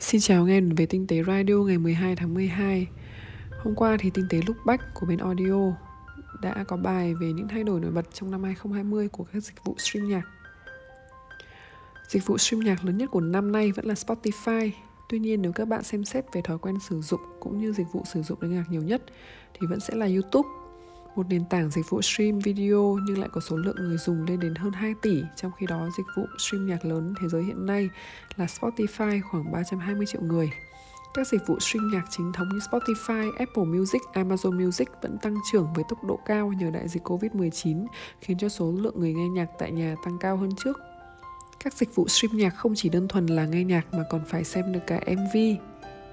Xin chào nghe về Tinh tế Radio ngày 12 tháng 12 Hôm qua thì Tinh tế lúc bách của bên Audio đã có bài về những thay đổi nổi bật trong năm 2020 của các dịch vụ stream nhạc. Dịch vụ stream nhạc lớn nhất của năm nay vẫn là Spotify. Tuy nhiên, nếu các bạn xem xét về thói quen sử dụng cũng như dịch vụ sử dụng đến nhạc nhiều nhất thì vẫn sẽ là YouTube một nền tảng dịch vụ stream video nhưng lại có số lượng người dùng lên đến hơn 2 tỷ, trong khi đó dịch vụ stream nhạc lớn thế giới hiện nay là Spotify khoảng 320 triệu người. Các dịch vụ stream nhạc chính thống như Spotify, Apple Music, Amazon Music vẫn tăng trưởng với tốc độ cao nhờ đại dịch Covid-19, khiến cho số lượng người nghe nhạc tại nhà tăng cao hơn trước. Các dịch vụ stream nhạc không chỉ đơn thuần là nghe nhạc mà còn phải xem được cả MV.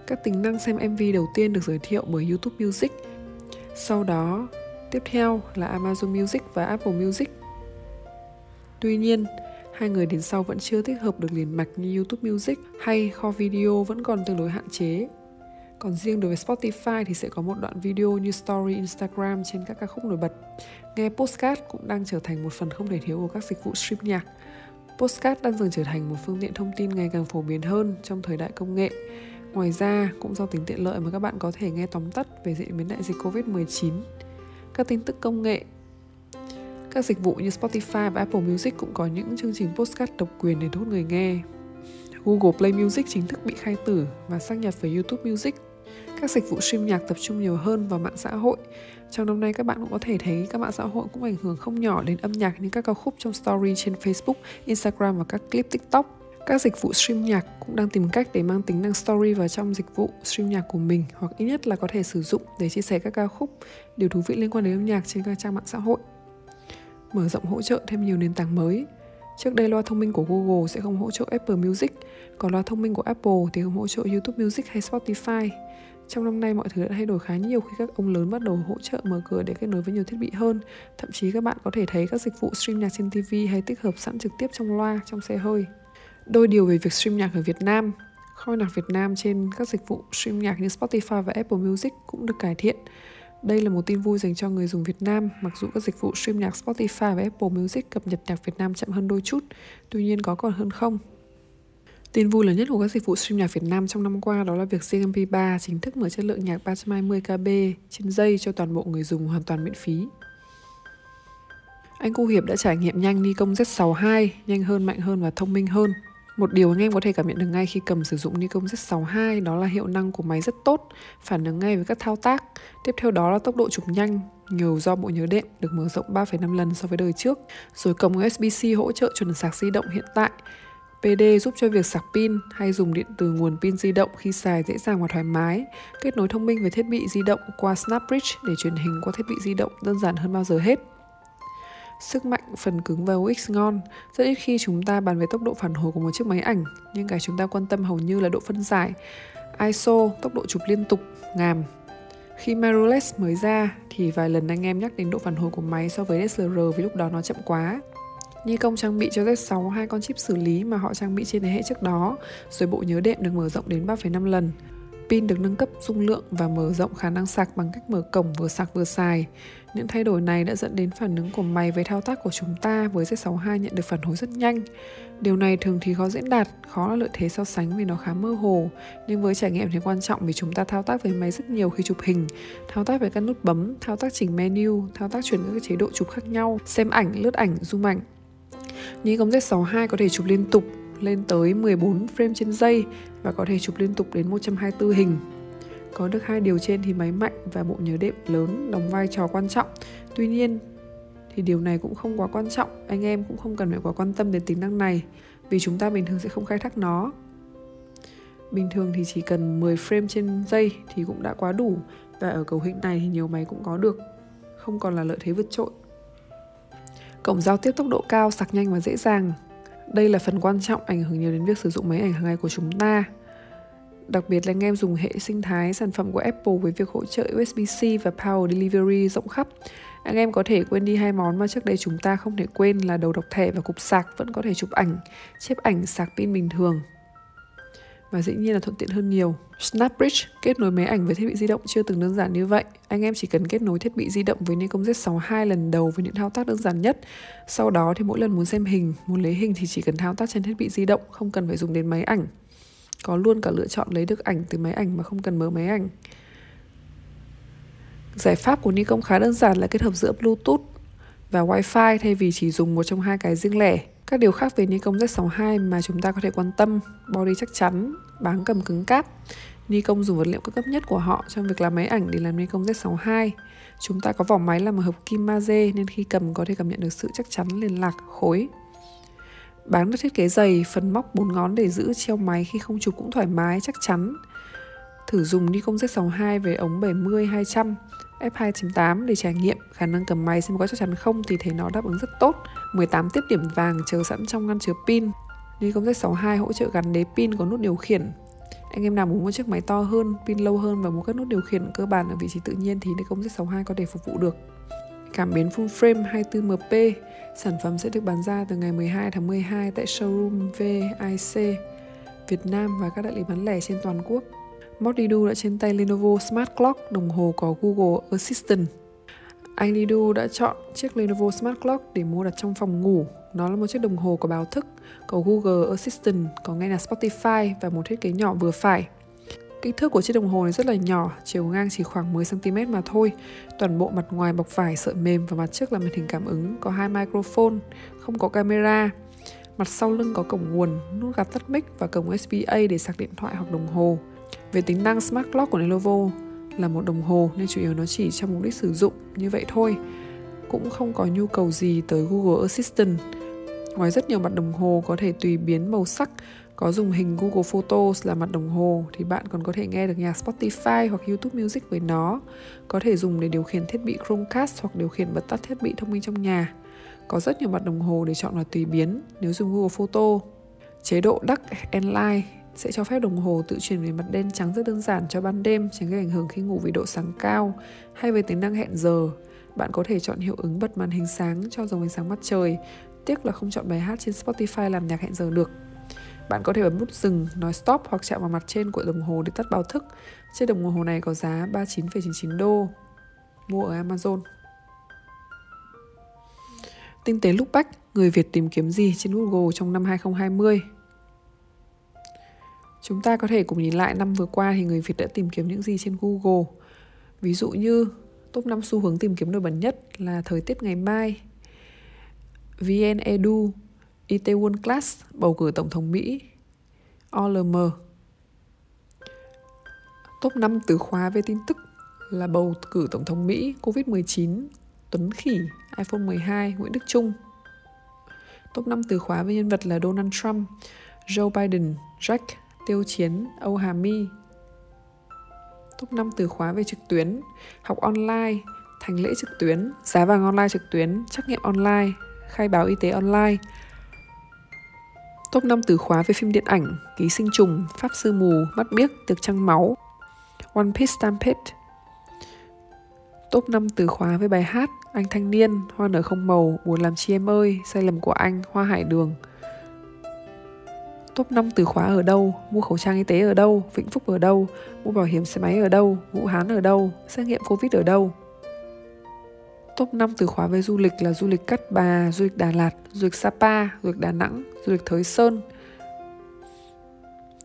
Các tính năng xem MV đầu tiên được giới thiệu bởi YouTube Music. Sau đó, Tiếp theo là Amazon Music và Apple Music. Tuy nhiên, hai người đến sau vẫn chưa tích hợp được liền mạch như YouTube Music hay kho video vẫn còn tương đối hạn chế. Còn riêng đối với Spotify thì sẽ có một đoạn video như Story Instagram trên các ca khúc nổi bật. Nghe postcard cũng đang trở thành một phần không thể thiếu của các dịch vụ stream nhạc. Postcard đang dần trở thành một phương tiện thông tin ngày càng phổ biến hơn trong thời đại công nghệ. Ngoài ra, cũng do tính tiện lợi mà các bạn có thể nghe tóm tắt về diễn biến đại dịch Covid-19 các tin tức công nghệ. Các dịch vụ như Spotify và Apple Music cũng có những chương trình postcard độc quyền để thu hút người nghe. Google Play Music chính thức bị khai tử và xác nhập với YouTube Music. Các dịch vụ stream nhạc tập trung nhiều hơn vào mạng xã hội. Trong năm nay các bạn cũng có thể thấy các mạng xã hội cũng ảnh hưởng không nhỏ đến âm nhạc như các ca khúc trong story trên Facebook, Instagram và các clip TikTok. Các dịch vụ stream nhạc cũng đang tìm cách để mang tính năng story vào trong dịch vụ stream nhạc của mình hoặc ít nhất là có thể sử dụng để chia sẻ các ca khúc, điều thú vị liên quan đến âm nhạc trên các trang mạng xã hội. Mở rộng hỗ trợ thêm nhiều nền tảng mới. Trước đây loa thông minh của Google sẽ không hỗ trợ Apple Music, còn loa thông minh của Apple thì không hỗ trợ YouTube Music hay Spotify. Trong năm nay mọi thứ đã thay đổi khá nhiều khi các ông lớn bắt đầu hỗ trợ mở cửa để kết nối với nhiều thiết bị hơn. Thậm chí các bạn có thể thấy các dịch vụ stream nhạc trên TV hay tích hợp sẵn trực tiếp trong loa trong xe hơi. Đôi điều về việc stream nhạc ở Việt Nam Kho nhạc Việt Nam trên các dịch vụ stream nhạc như Spotify và Apple Music cũng được cải thiện. Đây là một tin vui dành cho người dùng Việt Nam, mặc dù các dịch vụ stream nhạc Spotify và Apple Music cập nhật nhạc Việt Nam chậm hơn đôi chút, tuy nhiên có còn hơn không. Tin vui lớn nhất của các dịch vụ stream nhạc Việt Nam trong năm qua đó là việc CMP3 chính thức mở chất lượng nhạc 320 KB trên dây cho toàn bộ người dùng hoàn toàn miễn phí. Anh Cu Hiệp đã trải nghiệm nhanh Nikon Z62, nhanh hơn, mạnh hơn và thông minh hơn. Một điều anh em có thể cảm nhận được ngay khi cầm sử dụng Nikon Z62 đó là hiệu năng của máy rất tốt, phản ứng ngay với các thao tác. Tiếp theo đó là tốc độ chụp nhanh, nhiều do bộ nhớ đệm được mở rộng 3,5 lần so với đời trước. Rồi cổng USB-C hỗ trợ chuẩn sạc di động hiện tại. PD giúp cho việc sạc pin hay dùng điện từ nguồn pin di động khi xài dễ dàng và thoải mái. Kết nối thông minh với thiết bị di động qua SnapBridge để truyền hình qua thiết bị di động đơn giản hơn bao giờ hết sức mạnh, phần cứng và UX ngon. Rất ít khi chúng ta bàn về tốc độ phản hồi của một chiếc máy ảnh, nhưng cái chúng ta quan tâm hầu như là độ phân giải, ISO, tốc độ chụp liên tục, ngàm. Khi mirrorless mới ra thì vài lần anh em nhắc đến độ phản hồi của máy so với DSLR vì lúc đó nó chậm quá. Nikon trang bị cho Z6 hai con chip xử lý mà họ trang bị trên thế hệ trước đó, rồi bộ nhớ đệm được mở rộng đến 3,5 lần. Pin được nâng cấp dung lượng và mở rộng khả năng sạc bằng cách mở cổng vừa sạc vừa xài. Những thay đổi này đã dẫn đến phản ứng của máy với thao tác của chúng ta với Z62 nhận được phản hồi rất nhanh. Điều này thường thì khó diễn đạt, khó là lợi thế so sánh vì nó khá mơ hồ, nhưng với trải nghiệm thì quan trọng vì chúng ta thao tác với máy rất nhiều khi chụp hình, thao tác với các nút bấm, thao tác chỉnh menu, thao tác chuyển các chế độ chụp khác nhau, xem ảnh, lướt ảnh, zoom ảnh. Nikon Z62 có thể chụp liên tục lên tới 14 frame trên giây và có thể chụp liên tục đến 124 hình. Có được hai điều trên thì máy mạnh và bộ nhớ đệm lớn đóng vai trò quan trọng. Tuy nhiên thì điều này cũng không quá quan trọng, anh em cũng không cần phải quá quan tâm đến tính năng này vì chúng ta bình thường sẽ không khai thác nó. Bình thường thì chỉ cần 10 frame trên giây thì cũng đã quá đủ và ở cầu hình này thì nhiều máy cũng có được, không còn là lợi thế vượt trội. Cổng giao tiếp tốc độ cao, sạc nhanh và dễ dàng đây là phần quan trọng ảnh hưởng nhiều đến việc sử dụng máy ảnh hàng ngày của chúng ta. Đặc biệt là anh em dùng hệ sinh thái sản phẩm của Apple với việc hỗ trợ USB-C và Power Delivery rộng khắp. Anh em có thể quên đi hai món mà trước đây chúng ta không thể quên là đầu đọc thẻ và cục sạc vẫn có thể chụp ảnh, chép ảnh sạc pin bình thường và dĩ nhiên là thuận tiện hơn nhiều. SnapBridge kết nối máy ảnh với thiết bị di động chưa từng đơn giản như vậy. Anh em chỉ cần kết nối thiết bị di động với Nikon Z62 lần đầu với những thao tác đơn giản nhất. Sau đó thì mỗi lần muốn xem hình, muốn lấy hình thì chỉ cần thao tác trên thiết bị di động, không cần phải dùng đến máy ảnh. có luôn cả lựa chọn lấy được ảnh từ máy ảnh mà không cần mở máy ảnh. Giải pháp của Nikon khá đơn giản là kết hợp giữa Bluetooth và Wi-Fi thay vì chỉ dùng một trong hai cái riêng lẻ. Các điều khác về Nikon Z62 mà chúng ta có thể quan tâm, body chắc chắn, báng cầm cứng cáp. Nikon dùng vật liệu cao cấp nhất của họ trong việc làm máy ảnh để làm Nikon Z62. Chúng ta có vỏ máy làm bằng hợp kim magie nên khi cầm có thể cảm nhận được sự chắc chắn liền lạc khối. Báng được thiết kế dày, phần móc bốn ngón để giữ treo máy khi không chụp cũng thoải mái, chắc chắn. Thử dùng Nikon Z62 với ống 70-200 F2.8 để trải nghiệm. Khả năng cầm máy xem có chắc chắn không thì thấy nó đáp ứng rất tốt. 18 tiếp điểm vàng chờ sẵn trong ngăn chứa pin. Nikon Z62 hỗ trợ gắn đế pin có nút điều khiển. Anh em nào muốn mua chiếc máy to hơn, pin lâu hơn và muốn các nút điều khiển cơ bản ở vị trí tự nhiên thì Nikon Z62 có thể phục vụ được. Cảm biến full frame 24MP, sản phẩm sẽ được bán ra từ ngày 12 tháng 12 tại showroom VIC Việt Nam và các đại lý bán lẻ trên toàn quốc. Modidu đã trên tay Lenovo Smart Clock, đồng hồ có Google Assistant. Anh Lidu đã chọn chiếc Lenovo Smart Clock để mua đặt trong phòng ngủ. Nó là một chiếc đồng hồ có báo thức, có Google Assistant, có nghe nhạc Spotify và một thiết kế nhỏ vừa phải. Kích thước của chiếc đồng hồ này rất là nhỏ, chiều ngang chỉ khoảng 10cm mà thôi. Toàn bộ mặt ngoài bọc vải sợi mềm và mặt trước là màn hình cảm ứng, có hai microphone, không có camera. Mặt sau lưng có cổng nguồn, nút gạt tắt mic và cổng USB-A để sạc điện thoại hoặc đồng hồ. Về tính năng Smart Clock của Lenovo là một đồng hồ nên chủ yếu nó chỉ cho mục đích sử dụng như vậy thôi. Cũng không có nhu cầu gì tới Google Assistant. Ngoài rất nhiều mặt đồng hồ có thể tùy biến màu sắc, có dùng hình Google Photos là mặt đồng hồ thì bạn còn có thể nghe được nhạc Spotify hoặc YouTube Music với nó. Có thể dùng để điều khiển thiết bị Chromecast hoặc điều khiển bật tắt thiết bị thông minh trong nhà. Có rất nhiều mặt đồng hồ để chọn là tùy biến nếu dùng Google Photo. Chế độ Dark and Light sẽ cho phép đồng hồ tự chuyển về mặt đen trắng rất đơn giản cho ban đêm, tránh gây ảnh hưởng khi ngủ vì độ sáng cao, hay về tính năng hẹn giờ. Bạn có thể chọn hiệu ứng bật màn hình sáng cho dòng ánh sáng mặt trời, tiếc là không chọn bài hát trên Spotify làm nhạc hẹn giờ được. Bạn có thể bấm nút dừng, nói stop hoặc chạm vào mặt trên của đồng hồ để tắt báo thức. Chiếc đồng hồ này có giá 39,99 đô. Mua ở Amazon. Tinh tế lúc bách, người Việt tìm kiếm gì trên Google trong năm 2020? Chúng ta có thể cùng nhìn lại năm vừa qua thì người Việt đã tìm kiếm những gì trên Google. Ví dụ như top 5 xu hướng tìm kiếm nổi bật nhất là thời tiết ngày mai, VN Edu, Itaewon Class, bầu cử tổng thống Mỹ, OLM. Top 5 từ khóa về tin tức là bầu cử tổng thống Mỹ, Covid-19, Tuấn Khỉ, iPhone 12, Nguyễn Đức Trung. Top 5 từ khóa về nhân vật là Donald Trump, Joe Biden, Jack, Tiêu Chiến, Âu Hà My. Top 5 từ khóa về trực tuyến, học online, thành lễ trực tuyến, giá vàng online trực tuyến, trắc nghiệm online, khai báo y tế online. Top 5 từ khóa về phim điện ảnh, ký sinh trùng, pháp sư mù, mắt biếc, tiệc trăng máu. One Piece Stampede. Top 5 từ khóa với bài hát Anh thanh niên, Hoa nở không màu, Buồn làm chi em ơi, Sai lầm của anh, Hoa hải đường. Top 5 từ khóa ở đâu, mua khẩu trang y tế ở đâu, Vĩnh Phúc ở đâu, mua bảo hiểm xe máy ở đâu, Vũ Hán ở đâu, xét nghiệm Covid ở đâu. Top 5 từ khóa về du lịch là du lịch Cát Bà, du lịch Đà Lạt, du lịch Sapa, du lịch Đà Nẵng, du lịch Thới Sơn.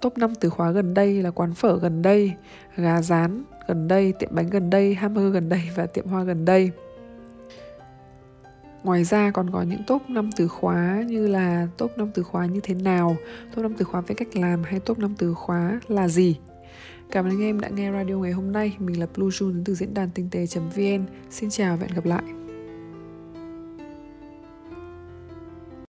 Top 5 từ khóa gần đây là quán phở gần đây, gà rán gần đây, tiệm bánh gần đây, hamburger gần đây và tiệm hoa gần đây. Ngoài ra còn có những top 5 từ khóa như là top 5 từ khóa như thế nào, top 5 từ khóa về cách làm hay top 5 từ khóa là gì. Cảm ơn anh em đã nghe radio ngày hôm nay. Mình là Blue Jun đến từ diễn đàn tinh tế.vn. Xin chào và hẹn gặp lại.